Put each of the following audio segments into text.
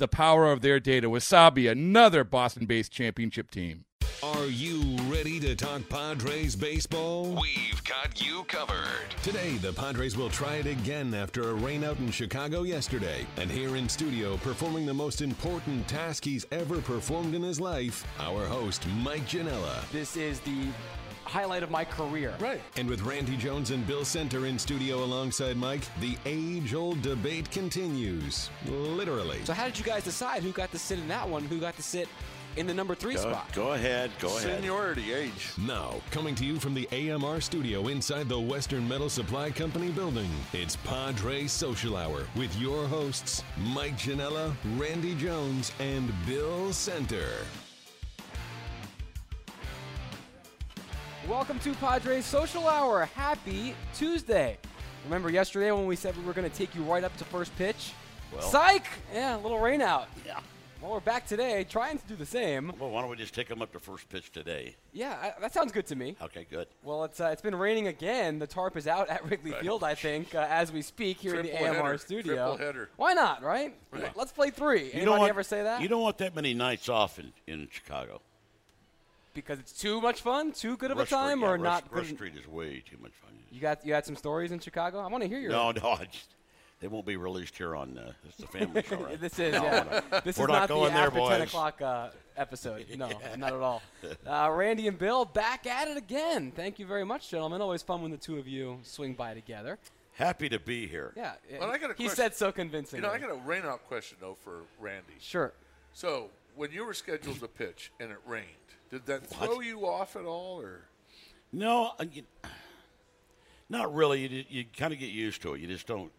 the power of their data. Wasabi, another Boston based championship team. Are you ready to talk Padres baseball? We've got you covered. Today, the Padres will try it again after a rainout in Chicago yesterday. And here in studio, performing the most important task he's ever performed in his life, our host, Mike Janella. This is the highlight of my career. Right. And with Randy Jones and Bill Center in studio alongside Mike, the age old debate continues. Literally. So how did you guys decide who got to sit in that one, who got to sit in the number three Go, spot? go ahead. Go ahead. Seniority, age. Now, coming to you from the AMR studio inside the Western Metal Supply Company building, it's Padre Social Hour with your hosts, Mike Janella, Randy Jones, and Bill Center. Welcome to Padres Social Hour. Happy Tuesday. Remember yesterday when we said we were going to take you right up to first pitch? Well- Psych! Yeah, a little rain out. Yeah. Well, we're back today trying to do the same. Well, why don't we just take them up to first pitch today? Yeah, I, that sounds good to me. Okay, good. Well, it's uh, it's been raining again. The tarp is out at Wrigley Field, I think, uh, as we speak here in the AMR header. studio. Triple header. Why not, right? Right. Let's play three. You Anybody don't want, ever say that? You don't want that many nights off in, in Chicago. Because it's too much fun, too good of a Rush Street- time, yeah, or Rush, not? Rush good- Street is way too much fun. You got you had some stories in Chicago. I want to hear your. No, no, I just, they won't be released here on uh, it's the family show. Right? this is No, yeah. no. This We're is not not, going the there, after ten o'clock uh, episode. No, not at all. Uh, Randy and Bill back at it again. Thank you very much, gentlemen. Always fun when the two of you swing by together. Happy to be here. Yeah. Well, I got a he question. said so convincingly. You convincingly. know, I got a rainout question though for Randy. sure. So, when you were scheduled to pitch and it rained, did that throw you off at all, or No, uh, you, not really. You, you kind of get used to it. You just don't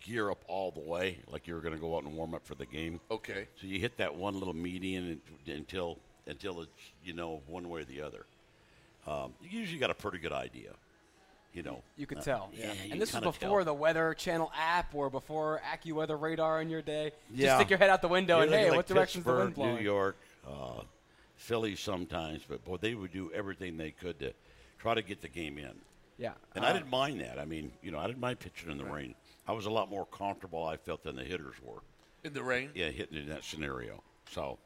gear up all the way like you were going to go out and warm up for the game. okay? So you hit that one little median until until it's you know one way or the other. Um, you usually got a pretty good idea, you know. You could Uh, tell. Yeah, you and this was kinda before tell. the Weather Channel app or before AccuWeather radar in your day. Yeah. Just stick your head out the window Yeah, and hey, like what direction's the wind blowing? New York, uh, Philly sometimes, but boy, they would do everything they could to try to get the game in. Yeah. And Uh, I didn't mind that. I mean, you know, I didn't mind pitching in the rain. I was a lot more comfortable, I felt, than the hitters were. In the rain. Yeah, hitting in that scenario. So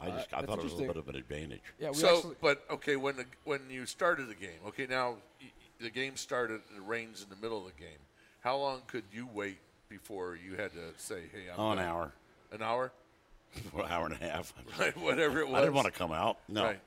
I just I Uh, that's thought it was a little bit of an advantage. Yeah, we So, actually, but okay, when the when you started the game, okay, now the game started. It rains in the middle of the game. How long could you wait before you had to say, "Hey, I'm Oh, an hour, An hour, an hour and a half. right? Whatever it was. I didn't want to come out. No, Right.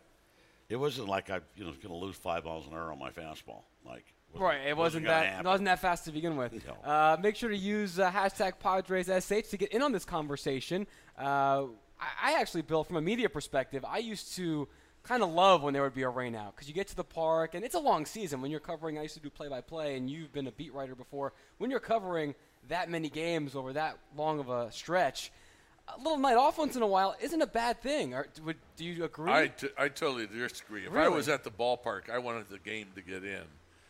it wasn't like I you know was going to lose five miles an hour on my fastball. Like Right, it wasn't gonna that it wasn't that fast to begin with. No. Uh, make sure to use uh, hashtag PadresSH to get in on this conversation. Uh, I, I actually, Bill, from a media perspective, I used to kind of love when there would be a rainout because you get to the park and it's a long season. When you're covering, I used to do play-by-play, and you've been a beat writer before. When you're covering that many games over that long of a stretch, a little night off once in a while isn't a bad thing. Or, would, do you agree? I, t- I totally disagree. If I was at the ballpark, I wanted the game to get in.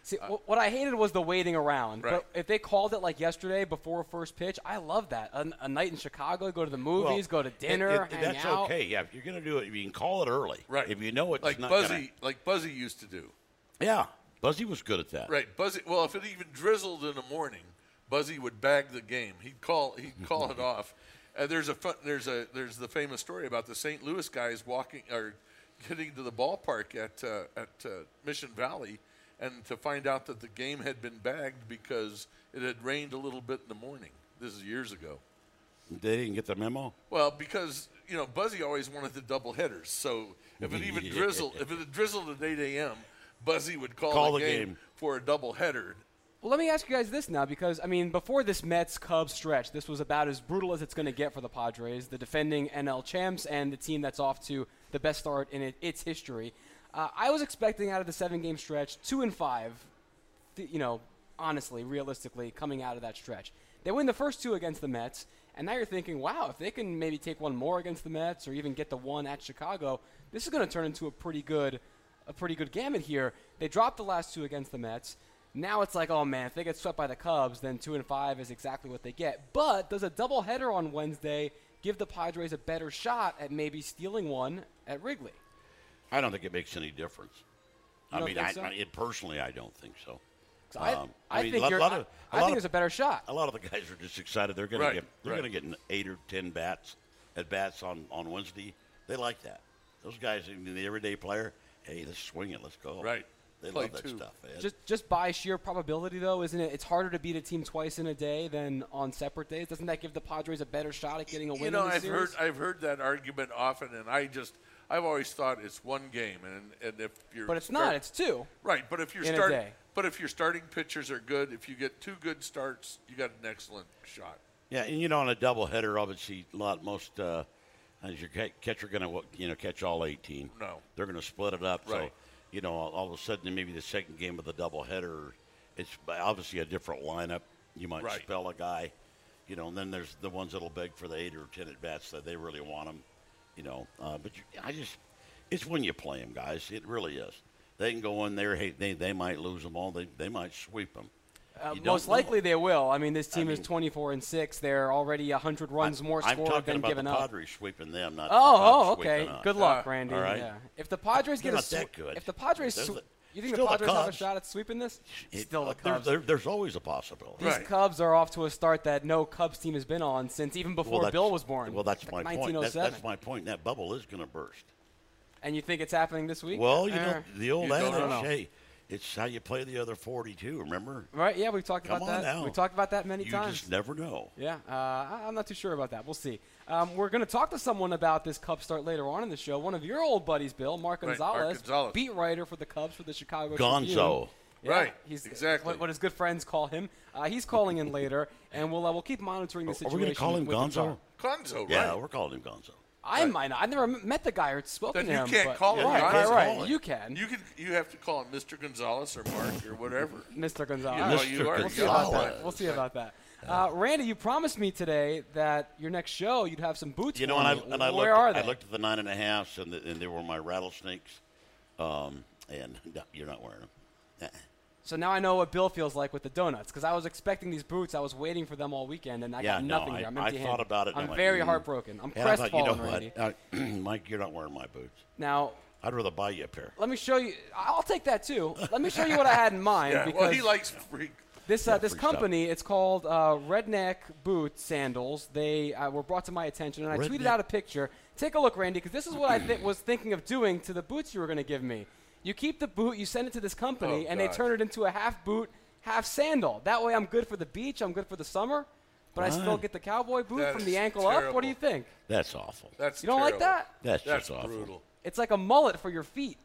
See, uh, wh- what I hated was the waiting around. Right. But if they called it like yesterday before first pitch, I love that. A, a night in Chicago, go to the movies, go to it- dinner, it- hang that's out. okay. Yeah, if you're going to do it, you can call it early. Right. If you know it's like not Buzzy, Gonna, like Buzzy used to do. yeah, Buzzy was good at that. Right, Buzzy. Well, if it even drizzled in the morning, Buzzy would bag the game. He'd call. He'd call it off. And there's a fun, there's a there's the famous story about the St. Louis guys walking or getting to the ballpark at uh, at uh, Mission Valley, and to find out that the game had been bagged because it had rained a little bit in the morning. This is years ago. They didn't get the memo. Well, because you know Buzzy always wanted the double headers. So if it even drizzled, if it had drizzled at 8 a.m., Buzzy would call, Call the, the game, game. for a double header. Well, let me ask you guys this now, because I mean, before this Mets Cubs stretch, this was about as brutal as it's going to get for the Padres, the defending NL champs, and the team that's off to the best start in it, its history. Uh, I was expecting out of the seven-game stretch, two and five. th- you know, honestly, realistically, coming out of that stretch, they win the first two against the Mets, and now you're thinking, wow, if they can maybe take one more against the Mets, or even get the one at Chicago, this is going to turn into a pretty good, a pretty good gamut here. They dropped the last two against the Mets. Now it's like, oh man, if they get swept by the Cubs, then two and five is exactly what they get. But does a doubleheader on Wednesday give the Padres a better shot at maybe stealing one at Wrigley? I don't think it makes any difference. You I don't mean, think I, so? I, it, personally, I don't think so. 'Cause I, Um, I, mean, think lot- you're, lot I, of- I a think of- there's a better shot. A lot of the guys are just excited. They're going Right, to get they're right. going to get an eight or ten bats at bats on on Wednesday. They like that. Those guys, I the everyday player, hey, let's swing it, let's go. Right. They Play love that two. stuff. Man. Just just by sheer probability, though, isn't it? It's harder to beat a team twice in a day than on separate days. Doesn't that give the Padres a better shot at getting a win You know, in the I've series? heard I've heard that argument often, and I just I've always thought it's one game, and and if you're but it's start- not. It's two. right. But if you're starting, but if your starting pitchers are good, if you get two good starts, you got an excellent shot. Yeah, and you know, on a double header, obviously, a lot most uh, is your ca- catcher going to you know catch all eighteen? No. they're going to split it up. So, Right. You know, all, of a sudden, maybe the second game of the double header, it's obviously a different lineup. You might Right. spell a guy, you know, and then there's the ones that'll beg for the eight or ten at bats that they really want them, you know. Uh, but you, I just, it's when you play them, guys. It really is. They can go in there. Hey, they, they might lose them all. They they might sweep them. Uh, You don't most know. likely they will. I mean, this team is mean- 24 and six. They're already 100 runs more I'm scored talking than about given the up. Padres sweeping them, not Oh, the oh, okay. Good luck, Uh, Randy. all right. Yeah. If the Padres They're get a not that good. if the Padres, sw- the- you think the still the Padres have a shot at sweeping this? It- Still the uh, there- Cubs. there- there's always a possibility. These Right. Cubs are off to a start that no Cubs team has been on since even before that's- Bill was born. Well, that's like my point. That's, that's my point. That bubble is going to burst. and you think it's happening this week? Well, you Eh. know, the old You adage, hey, it's how you play the other 42, remember? Right? Yeah, we've talked Come about on that. now. We talked about that many you times. You just never know. Yeah, uh, I- I'm not too sure about that. We'll see. Um, we're going to talk to someone about this Cubs start later on in the show. One of your old buddies, Bill, Mark Right, Mark Gonzalez, Gonzalez. beat writer for the Cubs for the Chicago Gonzo. Tribune. Yeah, Right, He's exactly. What, what his good friends call him. Uh, he's calling in later, and we'll uh, we'll keep monitoring the situation. Are situation. we going to call him Gonzo? Gonzo? Czar. Conzo, Yeah, we're calling him Gonzo. I might not. I've never met the guy or spoken Then to him. you can't but- call him Right, Gonzo. right, right. You can, You can you have to call him Mr. Gonzalez or Mark or whatever. Mr. Gonzalez. You know, All right. you are. We'll see about that. We'll see about that. Uh, Randy, you promised me today that your next show you'd have some boots. You know, and I, and I Where looked, are they? I looked at the nine and a halfs, and, the, and they were my rattlesnakes. Um, and no, you're not wearing them. So now I know what Bill feels like with the donuts because I was expecting these boots. I was waiting for them all weekend, and I Yeah, got no, nothing I- here. I'm empty-handed. thought about it, I'm I very mm. heartbroken. I'm I thought, you know crestfallen, Randy. uh, Mike, you're not wearing my boots. Now I'd rather buy you a pair. let me show you. I'll take that too. Let me show you what I had in mind Yeah, because well, he likes freak. This uh, this company, it's called uh, Redneck Boot Sandals. They uh, were brought to my attention, and I tweeted out a picture. Take a look, Randy, because this is what I th- was thinking of doing to the boots you were going to give me. You keep the boot, you send it to this company, Oh, and they turn it into a half boot, half sandal. That way, I'm good for the beach. I'm good for the summer, but I still get the cowboy boot That from the ankle up. What do you think? That's awful. That's You don't like that? That's, That's just awful. brutal. It's like a mullet for your feet.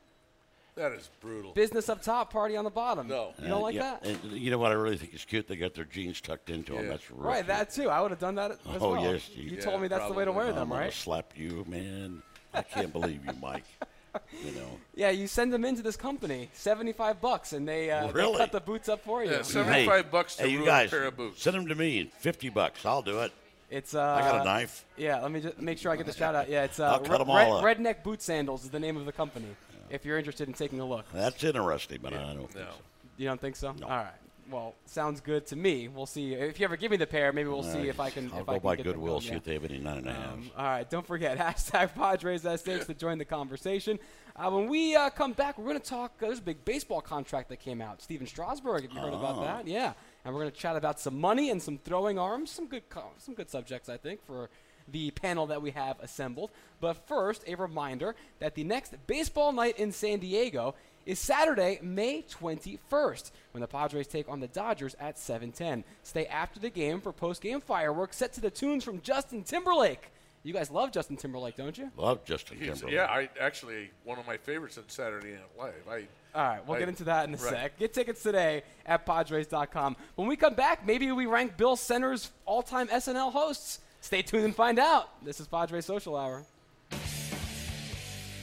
That is brutal. Business up top, party on the bottom. No. You don't Uh, like yeah, that? And you know what I really think is cute? They got their jeans tucked into them. Yeah. That's real Right, cute. that too. I would have done that as Oh, well. yes, You, you- Yeah, told me that's the way to wear them, I'm gonna right? slap you, man. I can't believe you, Mike. You know. Yeah, you send them into this company, seventy-five bucks, and they, uh, they cut the boots up for you. Yeah, seventy-five hey, bucks to hey, you ruin guys, a pair of boots. send them to me. Fifty bucks. I'll do it. It's uh, I got a knife. Yeah, let me just make sure I get the shout out. Yeah, it's uh, I'll cut Re- 'em all up. Redneck Boot Sandals is the name of the company. If you're interested in taking a look, That's interesting, but I don't think No. so. you don't think so? No. All right. Well, sounds good to me. We'll see. If you ever give me the pair, maybe we'll see if I can. I'll if go I can by Goodwill, see if they have any nine and a halves. Um, all right, don't forget hashtag Padres S6 to join the conversation. Uh, when we uh, come back, we're going to talk. Uh, there's a big baseball contract that came out. Stephen Strasburg, have you heard about Oh. that? Yeah, and we're going to chat about some money and some throwing arms. Some good, co- some good subjects, I think, for the panel that we have assembled. But first, a reminder that the next baseball night in San Diego is Saturday, May 21st, when the Padres take on the Dodgers at 7:10. Stay after the game for post-game fireworks set to the tunes from Justin Timberlake. You guys love Justin Timberlake, don't you? Love Justin He's, Timberlake. yeah, I actually one of my favorites on Saturday Night Live. I All right, we'll I- get into that in a right. sec. Get tickets today at Padres.com. When we come back, maybe we rank Bill Center's all-time SNL hosts. Stay tuned and find out. This is Padres Social Hour.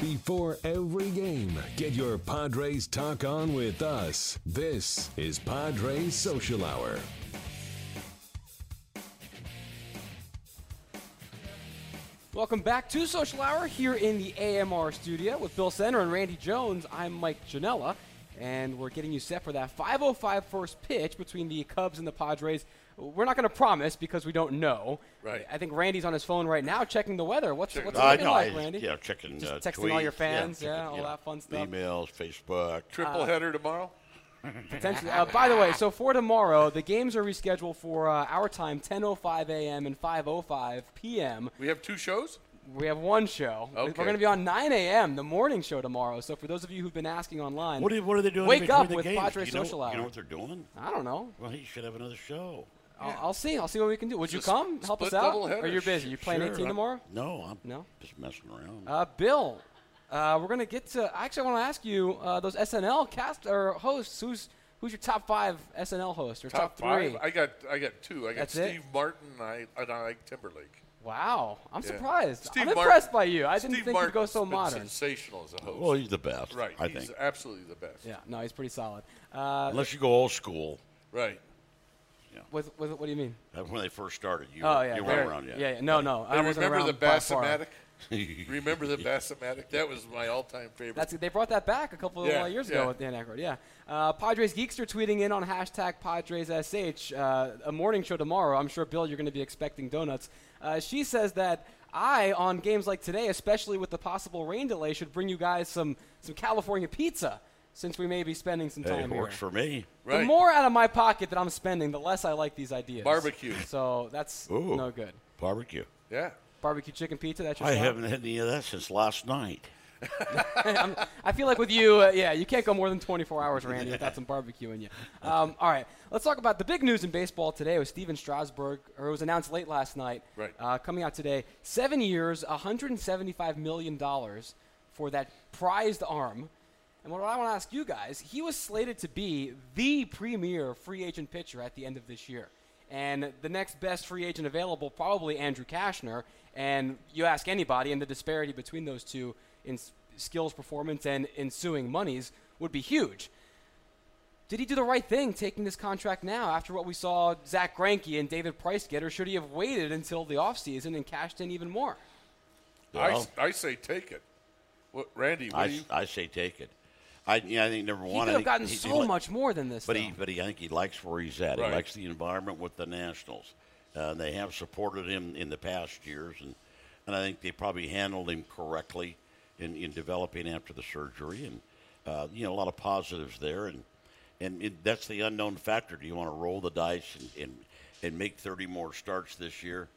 Before every game, get your Padres talk on with us. This is Padres Social Hour. Welcome back to Social Hour here in the AMR studio with Bill Center and Randy Jones. I'm Mike Janella, and we're getting you set for that 5:05 first pitch between the Cubs and the Padres. We're not going to promise because we don't know. Right. I think Randy's on his phone right now checking the weather. What's what's it I looking know. like, I, Randy? Yeah, checking. Just uh, texting all your fans, yeah, checking, all you know, that fun stuff. Emails, Facebook. triple header tomorrow. Potentially. Uh, by the way, so for tomorrow, the games are rescheduled for uh, our time, 10:05 a.m. and 5:05 p.m. We have two shows. We have one show. We're going to be on 9 a.m. the morning show tomorrow. So for those of you who've been asking online, what, are, what are they doing? Wake up the with games? Padres you know, Social Hour. You know what they're doing? I don't know. Well, he should have another show. I'll, I'll see. I'll see what we can do. Would you come sp- help us out? doubleheader. Or you're busy? You playing Sure, 18 I'm- tomorrow? No, I'm No? just messing around. Uh, Bill, uh, we're gonna get to. Actually, I want to ask you uh, those SNL cast or hosts. Who's who's your top five SNL hosts or top, Top, five. three? I got I got two. I got That's it? Steve Martin. and I and I like Timberlake. wow, I'm Yeah. surprised. Steve I'm Martin- impressed by you. I didn't Steve think you'd go Martin's so been modern. Sensational as a host. well, he's the best. right. I he's think. absolutely the best. Yeah, no, he's pretty solid. Uh, Unless you go old school, Right. With, with, what do you mean? uh, when they first started, you, Oh were, yeah, you weren't around yet. Yeah, yeah. no, no. I Hey, wasn't remember the. Bassomatic? remember the Bassomatic? That was my all-time favorite. That's they brought that back a couple of Yeah, uh, years yeah. ago with Dan Aykroyd. Yeah, uh, Padres Geekster tweeting in on hashtag PadresSH. Uh, a morning show tomorrow. I'm sure Bill, you're going to be expecting donuts. Uh, she says that I, on games like today, especially with the possible rain delay, should bring you guys some some California pizza since we may be spending some Hey, time it here. works for me. right. The more out of my pocket that I'm spending, the less I like these ideas. Barbecue. So that's Ooh. no good. Barbecue. yeah. Barbecue chicken pizza. That's your I style? haven't had any of that since last night. I'm- feel like with you, uh, yeah, you can't go more than 24 hours, Randy, without some barbecue in you. Um, all right, let's talk about the big news in baseball today. Was Stephen Strasburg, or it was announced late last night, Right. uh, coming out today. Seven years, 175 million dollars for that prized arm. And what I want to ask you guys, he was slated to be the premier free agent pitcher at the end of this year. And the next best free agent available, probably Andrew Cashner. And you ask anybody, and the disparity between those two in skills, performance, and ensuing monies would be huge. Did he do the right thing taking this contract now after what we saw Zack Greinke and David Price get, or should he have waited until the offseason and cashed in even more? I, Well- I say take it. What, Randy, what I, do you? I say take it. I, yeah, I think number He one. could have think gotten he- he so li- much more than this. But though. he, but he, I think he likes where he's at. Right. He likes the environment with the Nationals. Uh, they have supported him in the past years, and, and I think they probably handled him correctly in, in developing after the surgery. And uh, you know, a lot of positives there. And and it, that's the unknown factor. Do you want to roll the dice and, and and make 30 more starts this year?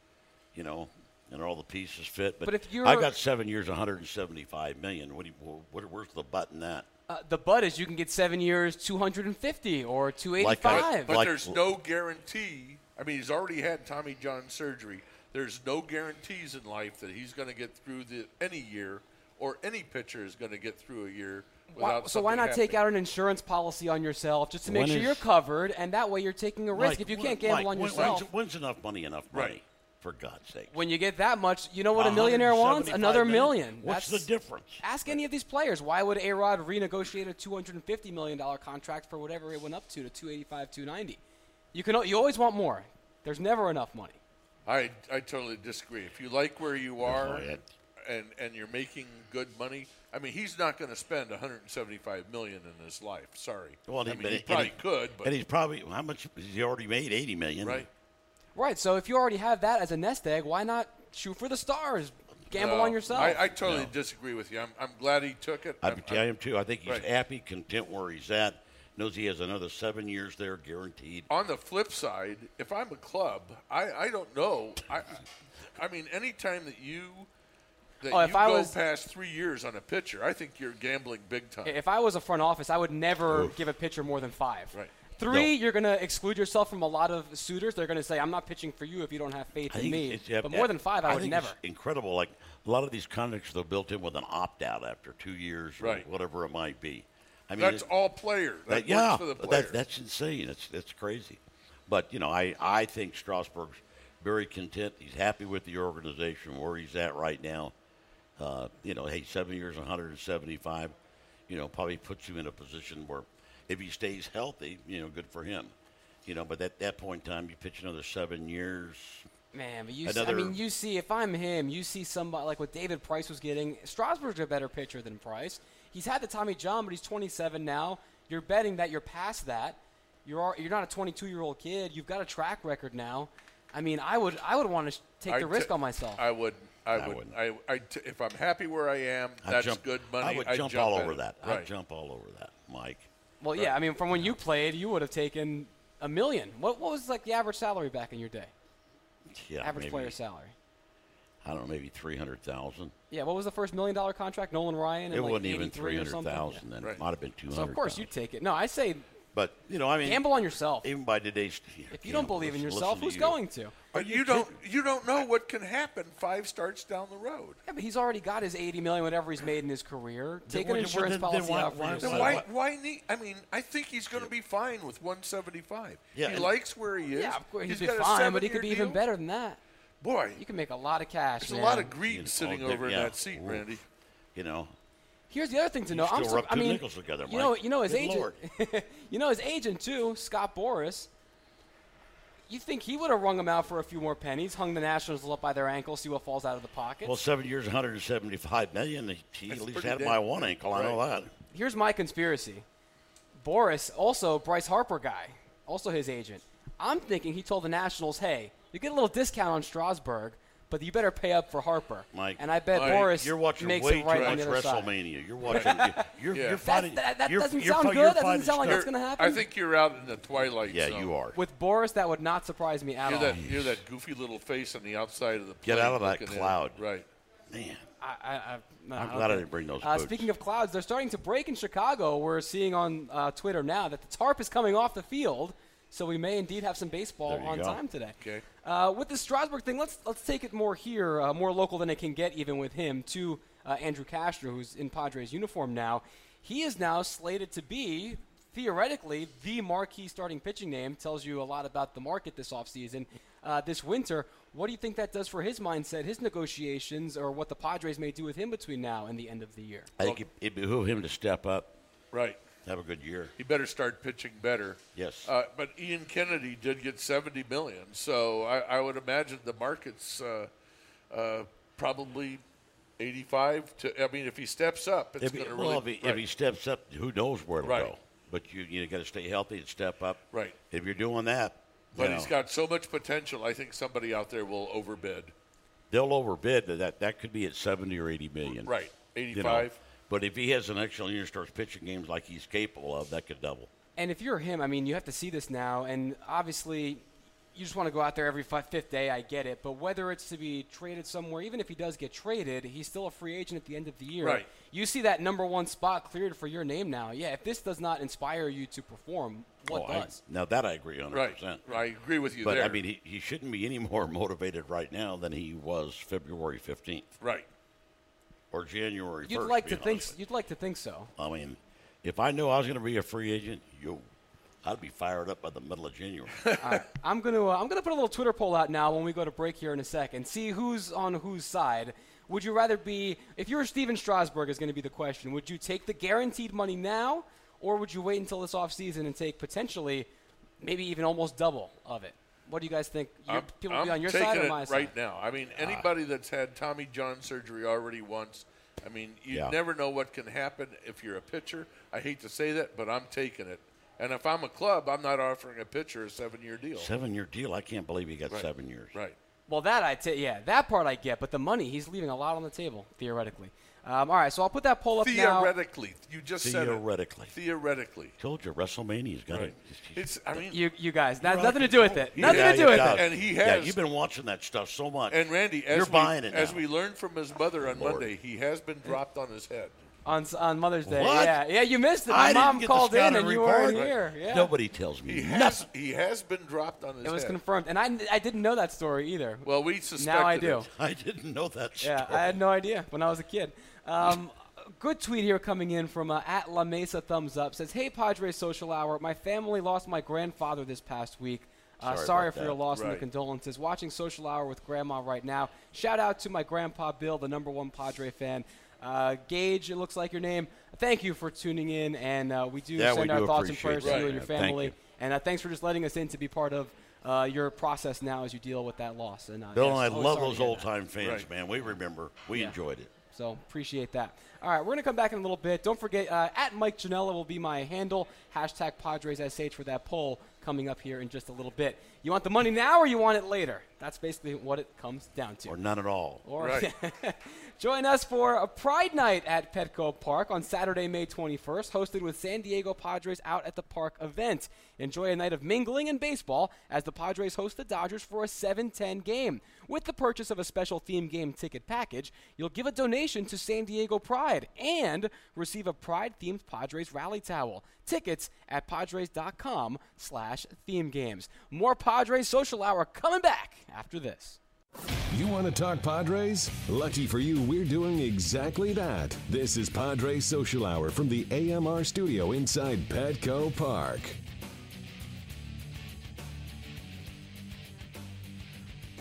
You know, and all the pieces fit. But, But if you're- got seven years, 175 million. What do you, what, where's the button that? Uh, the bud is you can get seven years, 250 or 285. But Like- there's no guarantee. I mean, he's already had Tommy John surgery. There's no guarantees in life that he's going to get through the, any year or any pitcher is going to get through a year Why- without. so why something not take out an insurance policy on yourself just to make When sure is- you're covered, and that way you're taking a risk. Mike, if you when- can't gamble Mike, on when- yourself, When's, when's enough money enough Right. Money? For God's sake. when you get that much, you know what a millionaire wants? Another million? million. What's That's- the difference? Ask any of these players. Why would A Rod renegotiate a $250 million contract for whatever it went up to, to 285 290 You can. You always want more. There's never enough money. I, I totally disagree. If you like where you are and, and you're making good money, I mean, he's not going to spend 175 million in his life. Sorry. Well, I he- mean, he he- probably he- could, but and he's probably how much? Has he already made? Eighty million. right. Right. So if you already have that as a nest egg, why not shoot for the stars? Gamble No, on yourself. I, I totally disagree with you. I'm, I'm glad he took it. I, I'm- I am too. I think he's Right. happy, content where he's at. Knows he has another seven years there guaranteed. on the flip side, if I'm a club, I, I don't know. I I mean, anytime that you that Oh, you I go was- past three years on a pitcher, I think you're gambling big time. If I was a front office, I would never give a pitcher more than five. Right. Three, you're going to exclude yourself from a lot of suitors. They're going to say, "I'm not pitching for you if you don't have faith I in me." yeah, but more than five, I, would think never. It's incredible. Like a lot of these contracts, they're built in with an opt out after two years, or Right. whatever it might be. I mean, That's it- all player. That, that- yeah, works for the player. that, that's insane. That's that's crazy. But you know, I I think Strasburg's very content. He's happy with the organization where he's at right now. Uh, you know, hey, seven years, 175. You know, probably puts you in a position where, if he stays healthy, you know, good for him. You know, but at that point in time, you pitch another seven years. Man, but you see, I mean, you see, if I'm him, you see somebody like what David Price was getting. Strasburg's a better pitcher than Price. He's had the Tommy John, but he's 27 now. You're betting that you're past that. You're you're not a 22 year old kid. You've got a track record now. I mean, I would I would want to sh- take I'd the risk ta- on myself. I would. I, I would. wouldn't. I, I t- if I'm happy where I am, I'd that's jump, good money. I would jump, jump all over it. that. Right. I'd jump all over that, Mike. Well, yeah, I mean, from when you played, you would have taken a million. What what was like the average salary back in your day? Yeah, average maybe, player salary. I don't know, maybe three hundred thousand. Yeah, what was the first million dollar contract? Nolan Ryan. It like wasn't even 83 three hundred thousand. Then Right. it might have been two Yeah. hundred. So of course you take it. No, I say But you know, I mean, gamble on yourself. even by today's. If you don't believe in yourself, listen to who's you. going to? But you don't. You don't know what can happen five starts down the road. Yeah, but he's already got his 80 million, whatever he's made in his career. Take an well, insurance then- then policy why- out for why- yourself. Then why- why? Why need? I mean, I think he's going to be fine with 175. Yeah, he likes where he is. Yeah, of course he's he's be fine, but he could seven-year be even better than that. Boy, You can make a lot of cash. there's a lot of greed sitting over in yeah. that seat, Ooh. Randy. You know, Here's the other thing to know. I'm still sur- I mean, nickels together, you know, you know his Good agent. You know his agent too, Scott Boras. You think he would have rung him out for a few more pennies, hung the Nationals up by their ankles, see what falls out of the pocket? well, seven years, one hundred and seventy-five million. He he That's at least had damn- my one ankle. I know that. Here's my conspiracy. Boras, also Bryce Harper guy, also his agent. I'm thinking he told the Nationals, "Hey, you get a little discount on Strasburg, but you better pay up for Harper." Mike, and I bet Mike, Boras You're watching makes way it right too on much the other side. WrestleMania. You're watching. You're, Yeah. you're fighting. that- that you're, doesn't you're sound good. you're That doesn't sound like stuff. it's gonna happen. I think you're out in the twilight Yeah, zone. you are. With Boras, that would not surprise me at You're all. that, you're that goofy little face on the outside of the Get plate out of that looking in. cloud. Right. Man, I, I, I, no, I'm I don't glad I didn't bring those Uh, speaking of clouds, they're starting to break in Chicago. We're seeing on uh, Twitter now that the tarp is coming off the field, so we may indeed have some baseball on go. time today. Okay. Uh, with the Strasburg thing, let's let's take it more here, uh, more local than it can get, even with him. To uh, Andrew Cashner, who's in Padres uniform now, he is now slated to be theoretically the marquee starting pitching name. Tells you a lot about the market this offseason, uh, this winter. What do you think that does for his mindset, his negotiations, or what the Padres may do with him between now and the end of the year? I think it, it behooved him to step up, Right. Have a good year. He better start pitching better. Yes. Uh, but Ian Kennedy did get 70 million, so I, I would imagine the market's uh, uh, probably 85 to. I mean, if he steps up, it's going to well, really. if he, right. if he steps up, who knows where to Right. go? But you you got to stay healthy and step up. Right. If you're doing that, but he's got so much potential. I think somebody out there will overbid. they'll overbid but that. That could be at seventy or eighty million. Right. you know. 85. But if he has an excellent year and starts pitching games like he's capable of, that could double. And if you're him, I mean, you have to see this now, and obviously, you just want to go out there every fi- fifth day. I get it, but whether it's to be traded somewhere, even if he does get traded, he's still a free agent at the end of the year. Right. You see that number one spot cleared for your name now. Yeah. If this does not inspire you to perform, what Oh, I- does? now that I agree 100%. Right. I agree with you there. But there. I mean, he, he shouldn't be any more motivated right now than he was February 15th right. Or January 1st. You'd like to think. with You'd like to think so. I mean, if I knew I was going to be a free agent, yo, I'd be fired up by the middle of January. Right. I'm gonna uh, I'm gonna put a little Twitter poll out now when we go to break here in a second. See who's on whose side. Would you rather be if you're Stephen Strasburg is going to be the question. Would you take the guaranteed money now, or would you wait until this offseason and take potentially, maybe even almost double of it? What do you guys think? Your, I'm, people I'm be on your taking side or it side? right now. I mean, ah. anybody that's had Tommy John surgery already once, I mean, you Yeah. never know what can happen if you're a pitcher. I hate to say that, but I'm taking it. And if I'm a club, I'm not offering a pitcher a seven-year deal. seven year deal. I can't believe he got Right. seven years. Right. Well, that I ta- yeah, that part I get, but the money he's leaving a lot on the table theoretically. Um, all right, so I'll put that poll up now. Theoretically, you just said it. Theoretically. Theoretically. Told you, WrestleMania's got Right. it. It's. I mean, You, you guys, that has nothing to do with it. Nothing Yeah, to do with does. it. And he has. Yeah, you've been watching that stuff so much. and Randy, as you're we, buying it as now. we learned from his mother on Lord. Monday, he has been dropped on his head. On, on Mother's Day. What? Yeah, yeah, you missed it. My I mom called in scouting and you weren't here. Yeah. Nobody tells me He has. He has been dropped on his It was head. confirmed. And I, I didn't know that story either. well, we suspected. now I do. it. I didn't know that story. Yeah, I had no idea when I was a kid. Um, good tweet here coming in from uh, at La Mesa Thumbs Up says, "Hey Padres Social Hour, my family lost my grandfather this past week. Uh, Sorry sorry about for your that. loss and the condolences. Watching Social Hour with Grandma right now. Shout out to my grandpa Bill, the number one Padre fan. Uh, Gage, it looks like your name. Thank you for tuning in, and uh, we do Yeah, send we our do thoughts and appreciate prayers to you and your Right. Thank family. you. And uh, thanks for just letting us in to be part of uh, your process now as you deal with that loss. And uh, Bill yes, and I always love those old time fans, Right. man. We remember. We Yeah. enjoyed it. So appreciate that. All right, we're going to come back in a little bit. Don't forget, uh, at Mike Janella will be my handle. Hashtag PadresSH for that poll coming up here in just a little bit. You want the money now or you want it later? That's basically what it comes down to. Or none at all. Or Right. join us for a Pride Night at Petco Park on Saturday, May 21st, hosted with San Diego Padres out at the park event. Enjoy a night of mingling and baseball as the Padres host the Dodgers for a 7-10 game. With the purchase of a special theme game ticket package, you'll give a donation to San Diego Pride and receive a Pride-themed Padres rally towel. Tickets at padres.com slash theme games. More Padres Social Hour coming back after this. You want to talk Padres? Lucky for you, we're doing exactly that. This is Padres Social Hour from the AMR studio inside Petco Park.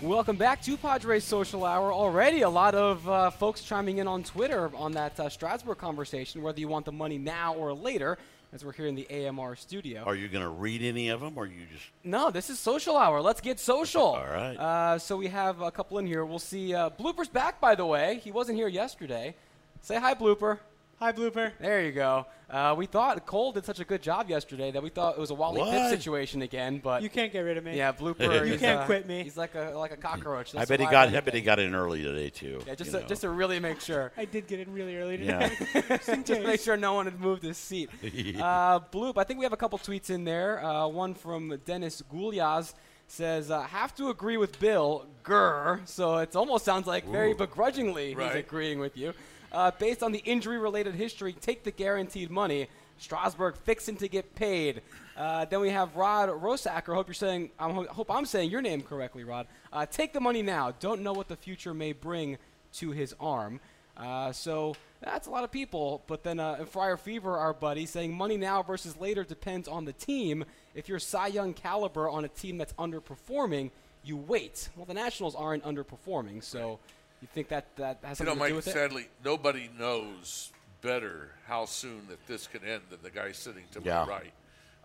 Welcome back to Padres Social Hour. Already a lot of uh, folks chiming in on Twitter on that uh, Strasburg conversation, whether you want the money now or later, as we're here in the AMR studio. Are you going to read any of them, or you just No, this is Social Hour. Let's get social. All right. Uh, so we have a couple in here. We'll see. Uh, Blooper's back, by the way. He wasn't here yesterday. Say hi, Blooper. Hi, Blooper. There you go. Uh, we thought Cole did such a good job yesterday that we thought it was a Wally Pipp situation again, but You can't get rid of me. yeah, Blooper. You is, can't uh, quit me. He's like a like a cockroach. I bet he got. I anything. bet he got in early today too. Yeah, just to, know. just to really make sure. I did get in really early Yeah. today. just in just make sure no one had moved his seat. uh, Bloop, I think we have a couple tweets in there. Uh, one from Dennis Gulyaz says, uh, "Have to agree with Bill, grr." So it almost sounds like very begrudgingly he's agreeing with you. Uh, based on the injury-related history, take the guaranteed money. Strasburg fixing to get paid. Uh, then we have Rod Rosacker. Hope you're saying. I hope I'm saying your name correctly, Rod. Uh, take the money now. Don't know what the future may bring to his arm. Uh, so that's a lot of people. But then uh, Friar Fever, our buddy, saying money now versus later depends on the team. If you're Cy Young caliber on a team that's underperforming, you wait. Well, the Nationals aren't underperforming, so you think that that has You something know, to do Mike. with it? Sadly, nobody knows better how soon that this could end than the guy sitting to Yeah. my right.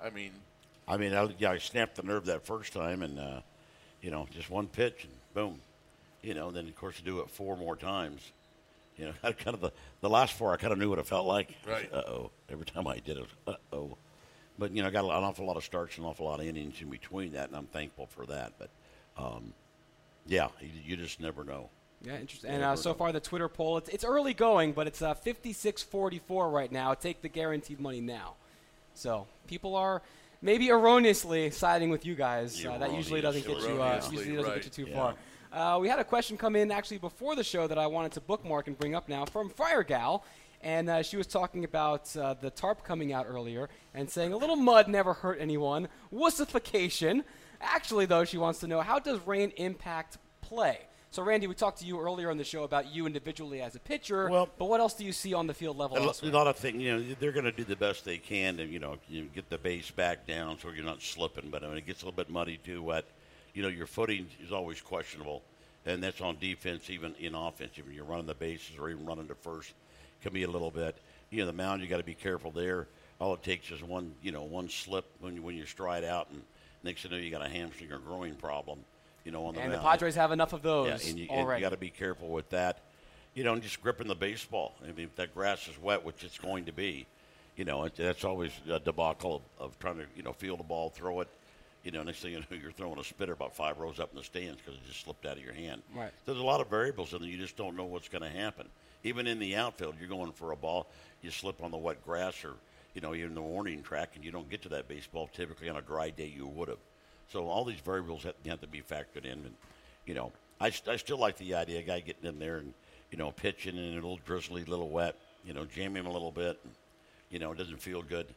I mean, I mean, I, yeah, I snapped the nerve that first time, and uh, you know, just one pitch and boom, you know. Then of course you do it four more times. You know, kind of the the last four, I kind of knew what it felt like. Right. Uh oh. Every time I did it, uh oh. But you know, I got an awful lot of starts and an awful lot of innings in between that, and I'm thankful for that. But um, yeah, you, you just never know. Yeah, interesting. And uh, so far, the Twitter poll, it's, it's early going, but it's uh, 56-44 right now. Take the guaranteed money now. So people are maybe erroneously siding with you guys. Uh, that usually doesn't get you. Uh, usually doesn't right. get you too Yeah. far. Uh, we had a question come in actually before the show that I wanted to bookmark and bring up now from Friar Gal. And uh, she was talking about uh, the tarp coming out earlier and saying a little mud never hurt anyone. Wussification. Actually, though, she wants to know how does rain impact play? So, Randy, we talked to you earlier on the show about you individually as a pitcher. Well- but what else do you see on the field level? A elsewhere? lot of things, you know, they're going to do the best they can to, you know, you get the base back down so you're not slipping. But when it gets a little bit muddy too What you know, your footing is always questionable, and that's on defense, even in offense. If you're running the bases or even running to first, can be a little bit. You know, the mound, you got to be careful there. All it takes is one, you know, one slip when you when you stride out, and next thing you know, you got a hamstring or groin problem. You know, on the and the. Padres have enough of those Yeah, and you, already. got to be careful with that. You know, and just gripping the baseball. I mean, if that grass is wet, which it's going to be, you know, it, that's always a debacle of, of trying to, you know, field the ball, throw it. You know, next thing you know, you're throwing a spitter about five rows up in the stands because it just slipped out of your hand. Right. There's a lot of variables in there. You just don't know what's going to happen. Even in the outfield, you're going for a ball, you slip on the wet grass or, you know, you're in the warning track and you don't get to that baseball typically on a dry day you would have. So all these variables have, have to be factored in. And, you know, I, st- I still like the idea of a guy getting in there and, you know, pitching and a little drizzly, a little wet, you know, jamming him a little bit. And, you know, it doesn't feel good.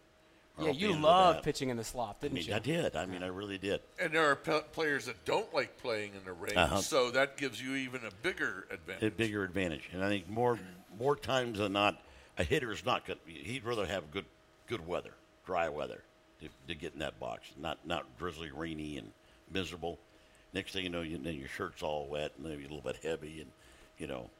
Yeah, you feel love pitching in the slop, didn't mean, you? I did. I mean, I really did. And there are pe- players that don't like playing in the rain, Uh-huh. so that gives you even a bigger advantage. a bigger advantage. And I think more more times than not, a hitter is not good. He'd rather have good good weather, dry weather, to, to get in that box, not not drizzly, rainy, and miserable. Next thing you know, you, then your shirt's all wet and maybe a little bit heavy, and you know.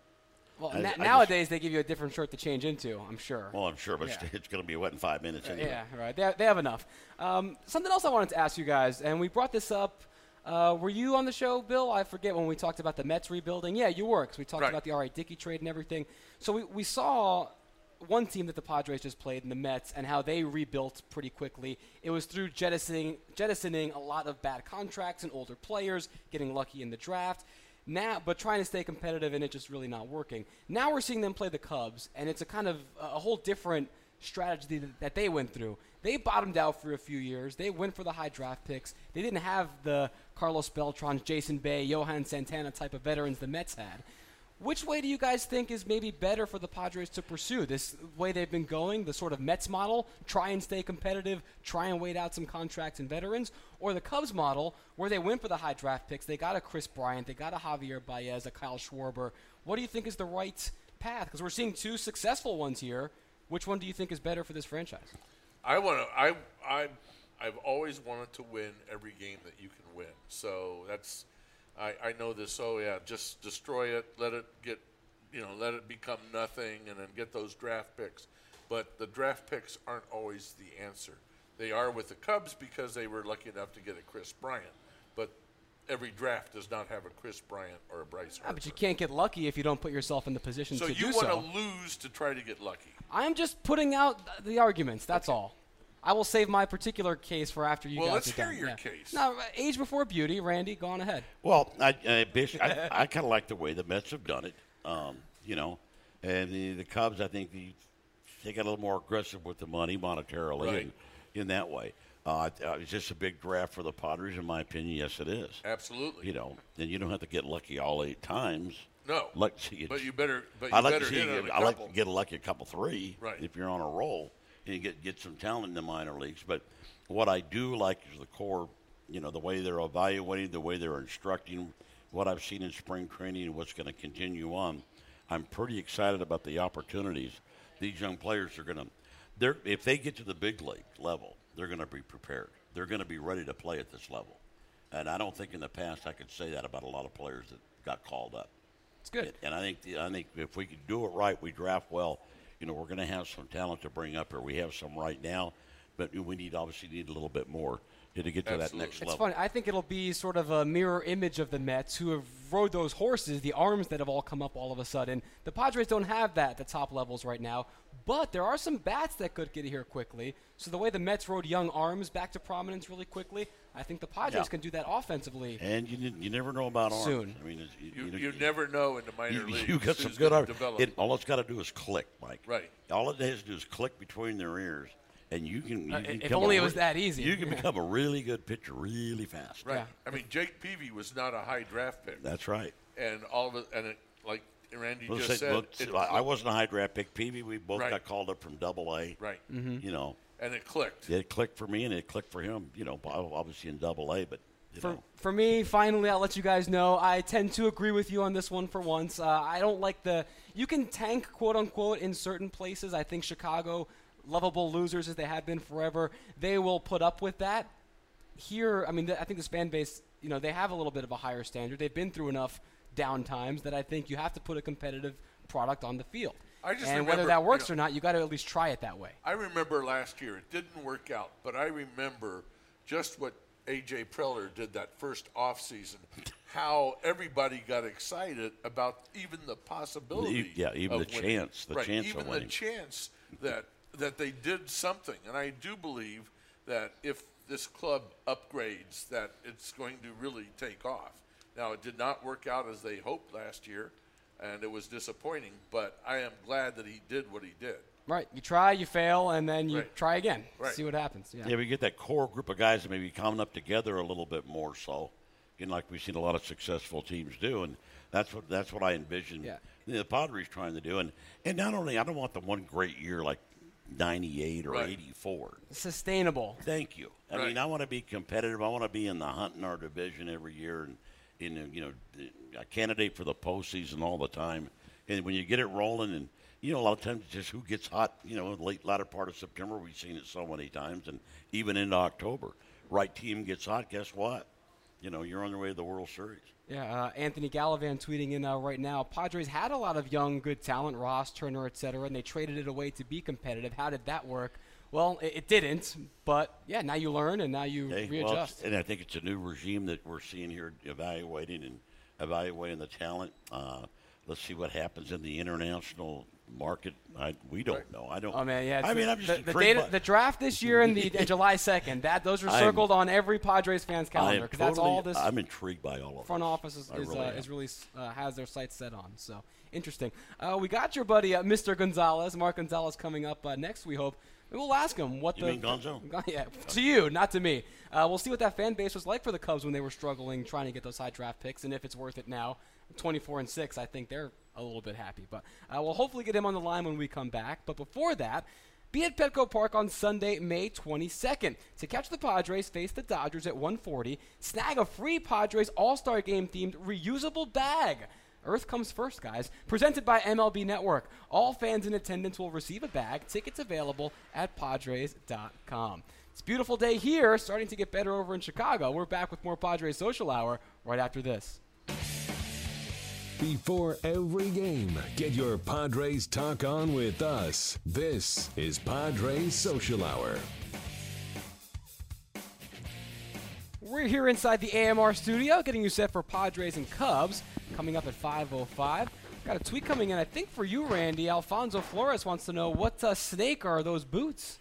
Well, I- na- I just- nowadays they give you a different shirt to change into. I'm sure. Well, I'm sure, but Yeah. it's going to be wet in five minutes anyway. Yeah, right. They have, they have enough. Um, something else I wanted to ask you guys, and we brought this up. Uh, were you on the show, Bill? I forget when we talked about the Mets rebuilding. Yeah, you were, because we talked Right. about the R.A. Dickey trade and everything. So we, we saw one team that the Padres just played in the Mets and how they rebuilt pretty quickly. It was through jettisoning, jettisoning a lot of bad contracts and older players, getting lucky in the draft. Now, but trying to stay competitive and it just really not working. Now we're seeing them play the Cubs, and it's a kind of a whole different strategy that, they went through. They bottomed out for a few years. They went for the high draft picks. They didn't have the Carlos Beltran, Jason Bay, Johan Santana type of veterans the Mets had. Which way do you guys think is maybe better for the Padres to pursue? This way they've been going, the sort of Mets model, try and stay competitive, try and wait out some contracts and veterans, or the Cubs model, where they went for the high draft picks, they got a Kris Bryant, they got a Javier Baez, a Kyle Schwarber. What do you think is the right path? Because we're seeing two successful ones here. Which one do you think is better for this franchise? I want to. I I I've always wanted to win every game that you can win. So that's I I know this. Oh yeah, just destroy it. Let it get you know let it become nothing, and then get those draft picks. But the draft picks aren't always the answer. They are with the Cubs because they were lucky enough to get a Kris Bryant. But every draft does not have a Kris Bryant or a Bryce Harper. but you can't get lucky if you don't put yourself in the position so to do want so. You want to lose to try to get lucky. I'm just putting out the arguments. That's all. I will save my particular case for after you Well, guys let's are hear done. your Yeah. case. No, age before beauty. Randy, go on ahead. Well, I, I, Bish, I, I kind of like the way the Mets have done it. Um, you know, and the, the Cubs, I think the, they got a little more aggressive with the money monetarily Right. and in that way. Uh, uh, it's just a big draft for the Padres, in my opinion. Yes, it is. Absolutely. You know, and you don't have to get lucky all eight times. No. Like to see you, But you better. But you I like better to see you on get, a I like to get lucky a couple three. Right. If you're on a roll, and get get some talent in the minor leagues. But what I do like is the core. You know, the way they're evaluating, the way they're instructing, what I've seen in spring training, and what's going to continue on. I'm pretty excited about the opportunities these young players are going to. They're if they get to the big league level, they're going to be prepared. They're going to be ready to play at this level. And I don't think in the past I could say that about a lot of players that got called up. It's good. And I think the, I think if we could do it right, we draft well. You know, we're going to have some talent to bring up here. We have some right now, but we need obviously need a little bit more to, to get to that next level. It's level. funny. I think it'll be sort of a mirror image of the Mets who have rode those horses, the arms that have all come up all of a sudden. The Padres don't have that at the top levels right now, but there are some bats that could get here quickly. So the way the Mets rode young arms back to prominence really quickly, I think the Padres Yeah. can do that offensively. And you you never know about arms. Soon. I mean, it's, you, You, know, you never know in the minor you, leagues. you got some good arms. It, all it's got to do is click, Mike. Right. All it has to do is click between their ears, and you can. You Uh, can if only it was re- that easy. You can become a really good pitcher really fast. right. Yeah. I mean, Jake Peavy was not a high draft pick, That's right. and all of it, and it, like Randy Well, just say- said, well, it I I wasn't a high draft pick. Peavy, we both Right. got called up from Double A. right, You know, and it clicked. it clicked for me and it clicked for him. You know, obviously in Double A, but you For, know. for me, finally, I'll let you guys know. I tend to agree with you on this one for once. Uh, I don't like the. You can tank, quote unquote, in certain places. I think Chicago, lovable losers as they have been forever, they will put up with that. Here, I mean, th- I think this fan base, you know, they have a little bit of a higher standard. They've been through enough down times that I think you have to put a competitive product on the field. I just and remember, whether that you works know- or not, you got to at least try it that way. I remember last year it didn't work out, but I remember just what AJ Preller did that first off season. How everybody got excited about even the possibility. yeah, even of the winning. chance, the right, chance of even winning. the chance that that they did something. And I do believe that if this club upgrades that it's going to really take off. Now, it did not work out as they hoped last year, and it was disappointing. But I am glad that he did what he did. Right. You try, you fail, and then you Right. try again. Right. See what happens. Yeah. Yeah, we get that core group of guys that maybe coming up together a little bit more so, you know, like we've seen a lot of successful teams do, and that's what that's what I envision Yeah. the Padres trying to do. And and not only I don't want the one great year like '98 or Right. '84. Sustainable. Thank you. I Right. mean, I want to be competitive. I want to be in the hunt in our division every year, and in uh, you know, a candidate for the postseason all the time. And when you get it rolling, and you know, a lot of times just who gets hot. You know, late latter part of September, we've seen it so many times, and even into October, right team gets hot. Guess what? You know, you're on your way to the World Series. Yeah, uh, Anthony Gallivan tweeting in uh, right now. Padres had a lot of young, good talent, Ross, Turner, etc., and they traded it away to be competitive. How did that work? Well, it, it didn't, but yeah, now you learn and now you Okay, well, readjust. and I think it's a new regime that we're seeing here, evaluating and evaluating the talent. Uh, let's see what happens in the international market. I, we don't know. I don't. Oh man, yeah. I it's mean, I'm just the, the, data, the draft this year and the and July second. That those are I'm- circled on every Padres fans calendar am because that's all this I'm intrigued by all of it front this. office is, is, really uh, is really uh, has their sights set on. So interesting. Uh, we got your buddy uh, Mr. Gonzalez, Mark Gonzalez, coming up uh, next. We hope. We'll ask him what You the mean Gonzo? yeah to you, not to me. Uh, we'll see what that fan base was like for the Cubs when they were struggling trying to get those high draft picks, and if it's worth it now. 24 and six, I think they're a little bit happy. But uh, we'll hopefully get him on the line when we come back. But before that, be at Petco Park on Sunday, May 22nd. To catch the Padres face the Dodgers at 140, snag a free Padres All-Star Game themed reusable bag. Earth comes first, guys. Presented by MLB Network. All fans in attendance will receive a bag. Tickets available at Padres.com. It's a beautiful day here, starting to get better over in Chicago. We're back with more Padres Social Hour right after this. Before every game, get your Padres talk on with us. This is Padres Social Hour. We're here inside the AMR studio, getting you set for Padres and Cubs. Coming up at 5:05. Got a tweet coming in, I think for you, Randy. Alfonso Flores wants to know what uh, snake are those boots?